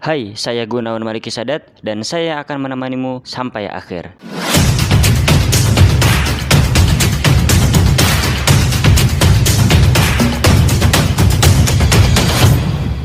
Hai, saya Gunawan Mariki Sadat dan saya akan menemanimu sampai akhir.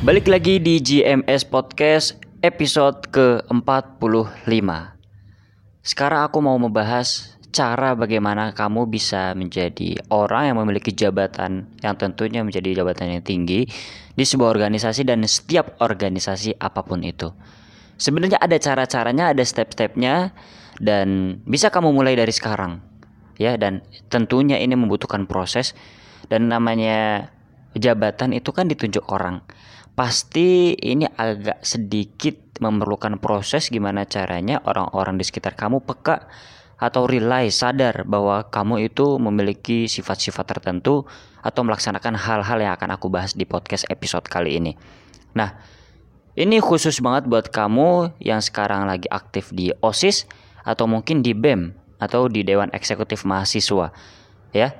Balik lagi di GMS Podcast episode ke-45. Sekarang aku mau membahas cara bagaimana kamu bisa menjadi orang yang memiliki jabatan yang tentunya menjadi jabatan yang tinggi di sebuah organisasi dan setiap organisasi apa pun itu. Sebenarnya ada cara-caranya, ada step-stepnya dan bisa kamu mulai dari sekarang. Ya, dan tentunya ini membutuhkan proses dan namanya jabatan itu kan ditunjuk orang pasti ini agak sedikit memerlukan proses gimana caranya orang-orang di sekitar kamu peka atau realize sadar bahwa kamu itu memiliki sifat-sifat tertentu atau melaksanakan hal-hal yang akan aku bahas di podcast episode kali ini. Nah, ini khusus banget buat kamu yang sekarang lagi aktif di OSIS atau mungkin di BEM atau di Dewan Eksekutif Mahasiswa. Ya,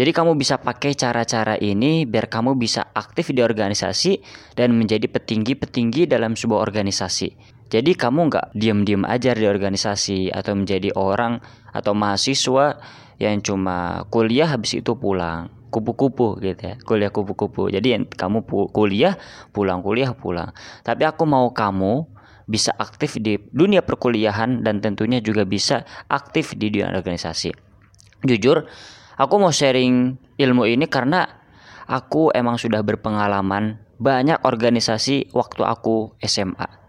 jadi kamu bisa pakai cara-cara ini biar kamu bisa aktif di organisasi dan menjadi petinggi-petinggi dalam sebuah organisasi. Jadi kamu nggak diem-diem aja di organisasi atau menjadi orang atau mahasiswa yang cuma kuliah habis itu pulang kupu-kupu gitu ya kuliah kupu-kupu. Jadi kamu kuliah pulang kuliah pulang. Tapi aku mau kamu bisa aktif di dunia perkuliahan dan tentunya juga bisa aktif di dunia organisasi. Jujur Aku mau sharing ilmu ini karena aku emang sudah berpengalaman banyak organisasi waktu aku SMA.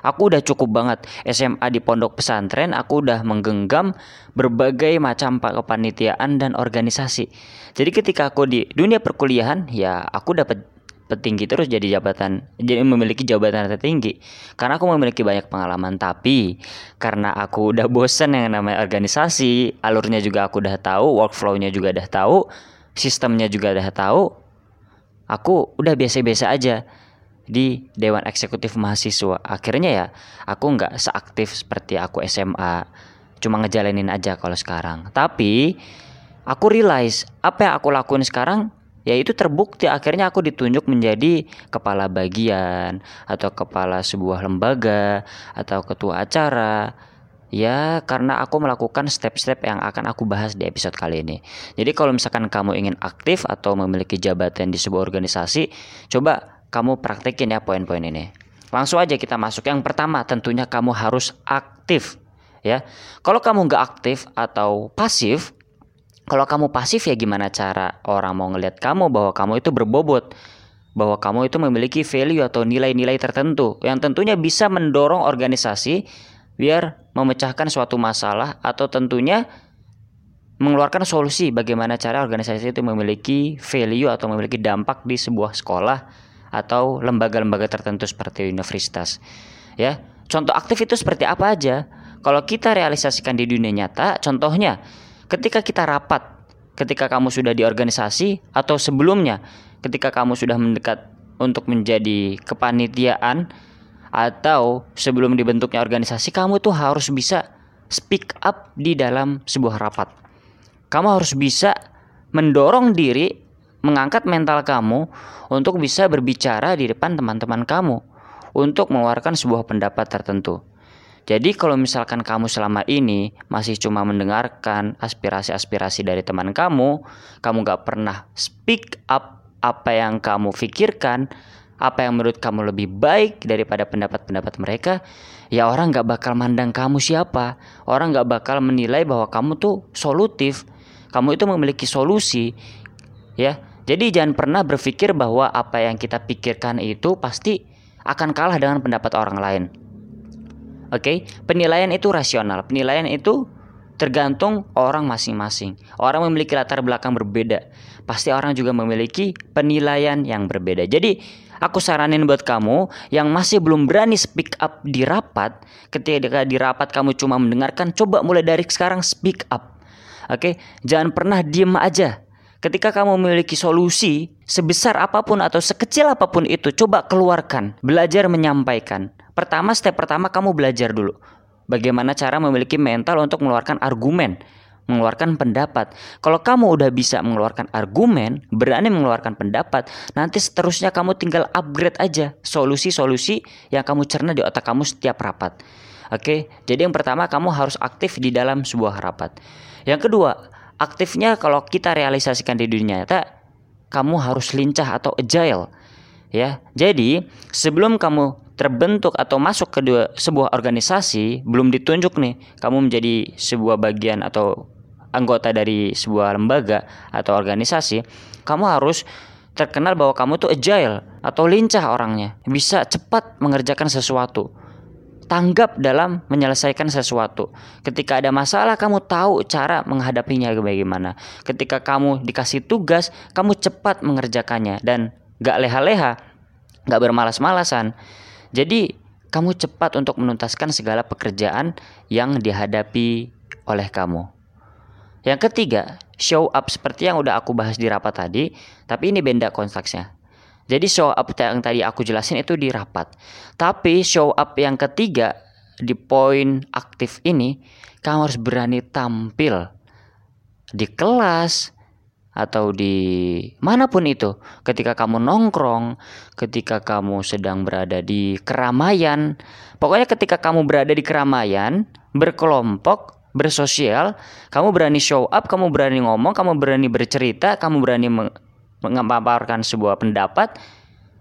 Aku udah cukup banget. SMA di pondok pesantren, aku udah menggenggam berbagai macam kepanitiaan dan organisasi. Jadi ketika aku di dunia perkuliahan, ya aku dapat petinggi terus jadi jabatan jadi memiliki jabatan tertinggi. Karena aku memiliki banyak pengalaman. Tapi karena aku udah bosen yang namanya organisasi alurnya juga aku udah tahu workflownya juga udah tahu sistemnya juga udah tahu aku udah biasa-biasa aja di Dewan Eksekutif Mahasiswa. Akhirnya ya aku nggak seaktif seperti aku SMA cuma ngejalanin aja kalau sekarang. Tapi aku realize apa yang aku lakuin sekarang ya itu terbukti. Akhirnya aku ditunjuk menjadi kepala bagian atau kepala sebuah lembaga atau ketua acara. Ya karena aku melakukan step-step yang akan aku bahas di episode kali ini. Jadi kalau misalkan kamu ingin aktif atau memiliki jabatan di sebuah organisasi coba kamu praktekin ya poin-poin ini. Langsung aja kita masuk. Yang pertama tentunya kamu harus aktif ya. Kalau kamu nggak aktif atau pasif kalau kamu pasif ya gimana cara orang mau ngelihat kamu bahwa kamu itu berbobot, bahwa kamu itu memiliki value atau nilai-nilai tertentu yang tentunya bisa mendorong organisasi biar memecahkan suatu masalah atau tentunya mengeluarkan solusi bagaimana cara organisasi itu memiliki value atau memiliki dampak di sebuah sekolah atau lembaga-lembaga tertentu seperti universitas. Ya, contoh aktif itu seperti apa aja? Kalau kita realisasikan di dunia nyata, contohnya ketika kita rapat, ketika kamu sudah di organisasi atau sebelumnya ketika kamu sudah mendekat untuk menjadi kepanitiaan atau sebelum dibentuknya organisasi kamu tuh harus bisa speak up di dalam sebuah rapat. Kamu harus bisa mendorong diri, mengangkat mental kamu untuk bisa berbicara di depan teman-teman kamu untuk mengeluarkan sebuah pendapat tertentu. Jadi kalau misalkan kamu selama ini masih cuma mendengarkan aspirasi-aspirasi dari teman kamu, kamu gak pernah speak up apa yang kamu pikirkan, apa yang menurut kamu lebih baik daripada pendapat-pendapat mereka, ya orang gak bakal mandang kamu siapa. Orang gak bakal menilai bahwa kamu tuh solutif, kamu itu memiliki solusi, ya. Jadi jangan pernah berpikir bahwa apa yang kita pikirkan itu pasti akan kalah dengan pendapat orang lain. Oke, okay? penilaian itu rasional. Penilaian itu tergantung orang masing-masing. Orang memiliki latar belakang berbeda. Pasti orang juga memiliki penilaian yang berbeda. Jadi, aku saranin buat kamu yang masih belum berani speak up di rapat, ketika di rapat kamu cuma mendengarkan, coba mulai dari sekarang speak up. Oke, okay? jangan pernah diem aja. Ketika kamu memiliki solusi sebesar apa pun atau sekecil apa pun itu, coba keluarkan, belajar menyampaikan. Pertama, step pertama kamu belajar dulu. Bagaimana cara memiliki mental untuk mengeluarkan argumen, mengeluarkan pendapat. Kalau kamu udah bisa mengeluarkan argumen, berani mengeluarkan pendapat, nanti seterusnya kamu tinggal upgrade aja solusi-solusi yang kamu cerna di otak kamu setiap rapat. Oke, jadi yang pertama kamu harus aktif di dalam sebuah rapat. Yang kedua, aktifnya kalau kita realisasikan di dunia nyata, kamu harus lincah atau agile. Ya, jadi sebelum kamu terbentuk atau masuk ke dua, sebuah organisasi belum ditunjuk nih kamu menjadi sebuah bagian atau anggota dari sebuah lembaga atau organisasi kamu harus terkenal bahwa kamu tuh agile atau lincah orangnya bisa cepat mengerjakan sesuatu tanggap dalam menyelesaikan sesuatu ketika ada masalah kamu tahu cara menghadapinya bagaimana ketika kamu dikasih tugas kamu cepat mengerjakannya dan gak leha-leha gak bermalas-malasan jadi, kamu cepat untuk menuntaskan segala pekerjaan yang dihadapi oleh kamu. Yang ketiga, show up seperti yang udah aku bahas di rapat tadi, tapi ini benda konteksnya. Jadi show up yang tadi aku jelasin itu di rapat. Tapi show up yang ketiga di poin aktif ini, kamu harus berani tampil di kelas, atau di mana pun itu, ketika kamu nongkrong, ketika kamu sedang berada di keramaian, pokoknya ketika kamu berada di keramaian, berkelompok, bersosial, kamu berani show up, kamu berani ngomong, kamu berani bercerita, kamu berani mengaparkan sebuah pendapat,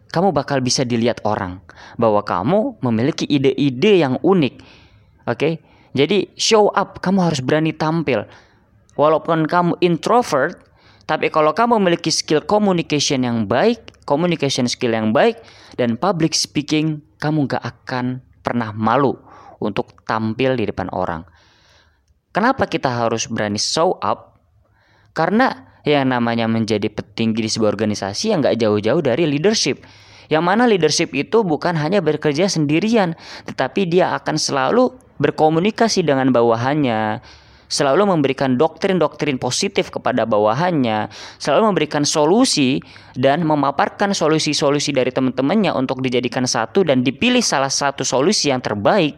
kamu bakal bisa dilihat orang bahwa kamu memiliki ide-ide yang unik. Oke? Okay? Jadi show up, kamu harus berani tampil. Walaupun kamu introvert, tapi kalau kamu memiliki skill communication yang baik, communication skill yang baik, dan public speaking, kamu gak akan pernah malu untuk tampil di depan orang. Kenapa kita harus berani show up? Karena yang namanya menjadi petinggi di sebuah organisasi yang gak jauh-jauh dari leadership. Yang mana leadership itu bukan hanya bekerja sendirian, tetapi dia akan selalu berkomunikasi dengan bawahannya, selalu memberikan doktrin-doktrin positif kepada bawahannya, selalu memberikan solusi dan memaparkan solusi-solusi dari teman-temannya untuk dijadikan satu dan dipilih salah satu solusi yang terbaik.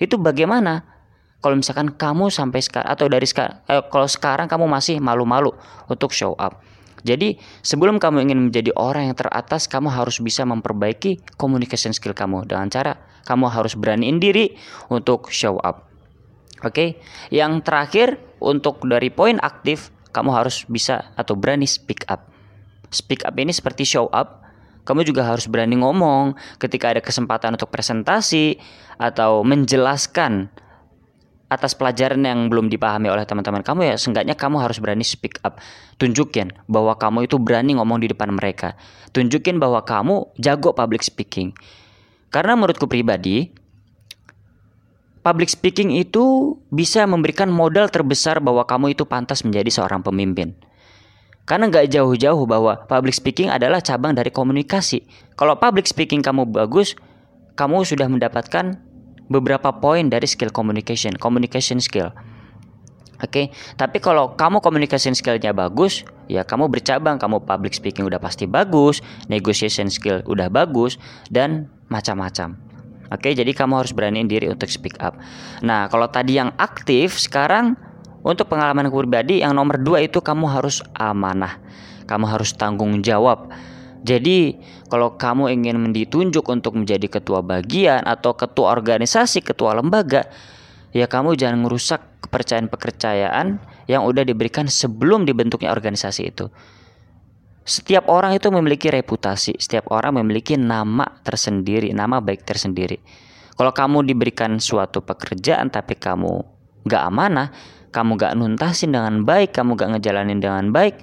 Itu bagaimana? Kalau misalkan kamu sampai sekarang atau dari sekarang eh, kalau sekarang kamu masih malu-malu untuk show up. Jadi sebelum kamu ingin menjadi orang yang teratas, kamu harus bisa memperbaiki communication skill kamu dengan cara kamu harus beraniin diri untuk show up. Oke, okay? yang terakhir untuk dari poin aktif, kamu harus bisa atau berani speak up. Speak up ini seperti show up. Kamu juga harus berani ngomong ketika ada kesempatan untuk presentasi atau menjelaskan atas pelajaran yang belum dipahami oleh teman-teman kamu ya seenggaknya kamu harus berani speak up tunjukin bahwa kamu itu berani ngomong di depan mereka tunjukin bahwa kamu jago public speaking karena menurutku pribadi public speaking itu bisa memberikan modal terbesar bahwa kamu itu pantas menjadi seorang pemimpin. Karena nggak jauh-jauh bahwa public speaking adalah cabang dari komunikasi. Kalau public speaking kamu bagus, kamu sudah mendapatkan beberapa poin dari skill communication, communication skill. Oke, okay? tapi kalau kamu communication skillnya bagus, ya kamu bercabang, kamu public speaking udah pasti bagus, negotiation skill udah bagus, dan macam-macam. Oke, jadi kamu harus beraniin diri untuk speak up. Nah, kalau tadi yang aktif, sekarang untuk pengalaman pribadi yang nomor dua itu kamu harus amanah. Kamu harus tanggung jawab. Jadi, kalau kamu ingin ditunjuk untuk menjadi ketua bagian atau ketua organisasi, ketua lembaga, ya kamu jangan merusak kepercayaan-kepercayaan yang udah diberikan sebelum dibentuknya organisasi itu. Setiap orang itu memiliki reputasi, setiap orang memiliki nama tersendiri, nama baik tersendiri. Kalau kamu diberikan suatu pekerjaan tapi kamu gak amanah, kamu gak nuntasin dengan baik, kamu gak ngejalanin dengan baik,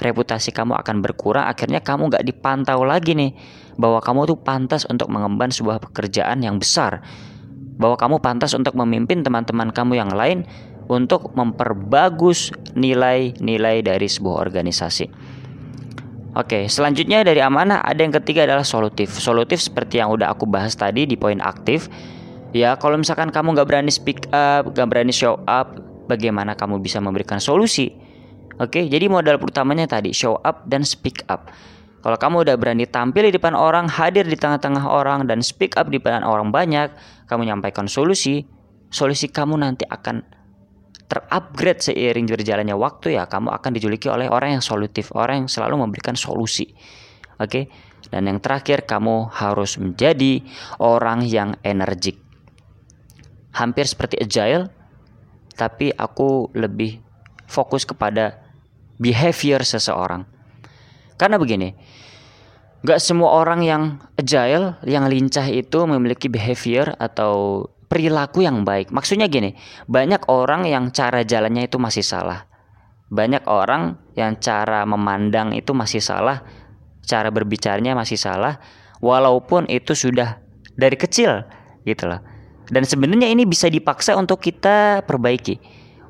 reputasi kamu akan berkurang. Akhirnya kamu gak dipantau lagi nih bahwa kamu tuh pantas untuk mengemban sebuah pekerjaan yang besar, bahwa kamu pantas untuk memimpin teman-teman kamu yang lain untuk memperbagus nilai-nilai dari sebuah organisasi. Oke, selanjutnya dari amanah ada yang ketiga adalah solutif. Solutif seperti yang udah aku bahas tadi di poin aktif. Ya, kalau misalkan kamu nggak berani speak up, nggak berani show up, bagaimana kamu bisa memberikan solusi? Oke, jadi modal utamanya tadi show up dan speak up. Kalau kamu udah berani tampil di depan orang, hadir di tengah-tengah orang, dan speak up di depan orang banyak, kamu nyampaikan solusi, solusi kamu nanti akan terupgrade seiring berjalannya waktu ya kamu akan dijuluki oleh orang yang solutif, orang yang selalu memberikan solusi. Oke. Dan yang terakhir kamu harus menjadi orang yang energik. Hampir seperti agile tapi aku lebih fokus kepada behavior seseorang. Karena begini, Gak semua orang yang agile, yang lincah itu memiliki behavior atau perilaku yang baik. Maksudnya gini, banyak orang yang cara jalannya itu masih salah. Banyak orang yang cara memandang itu masih salah, cara berbicaranya masih salah, walaupun itu sudah dari kecil gitu loh. Dan sebenarnya ini bisa dipaksa untuk kita perbaiki,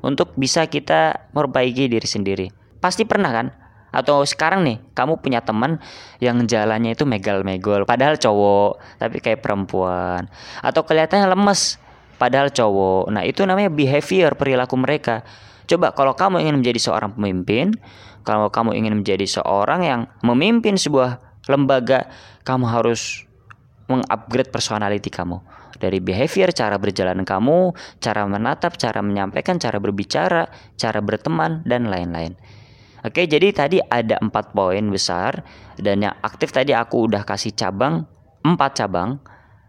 untuk bisa kita perbaiki diri sendiri. Pasti pernah kan? Atau sekarang nih kamu punya teman yang jalannya itu megal-megol padahal cowok tapi kayak perempuan. Atau kelihatannya lemes padahal cowok. Nah itu namanya behavior perilaku mereka. Coba kalau kamu ingin menjadi seorang pemimpin kalau kamu ingin menjadi seorang yang memimpin sebuah lembaga kamu harus mengupgrade personality kamu. Dari behavior, cara berjalan kamu, cara menatap, cara menyampaikan, cara berbicara, cara berteman, dan lain-lain. Oke, jadi tadi ada empat poin besar dan yang aktif tadi aku udah kasih cabang empat cabang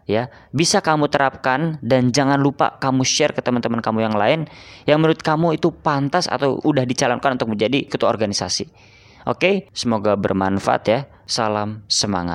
ya bisa kamu terapkan dan jangan lupa kamu share ke teman-teman kamu yang lain yang menurut kamu itu pantas atau udah dicalonkan untuk menjadi ketua organisasi. Oke, semoga bermanfaat ya. Salam semangat.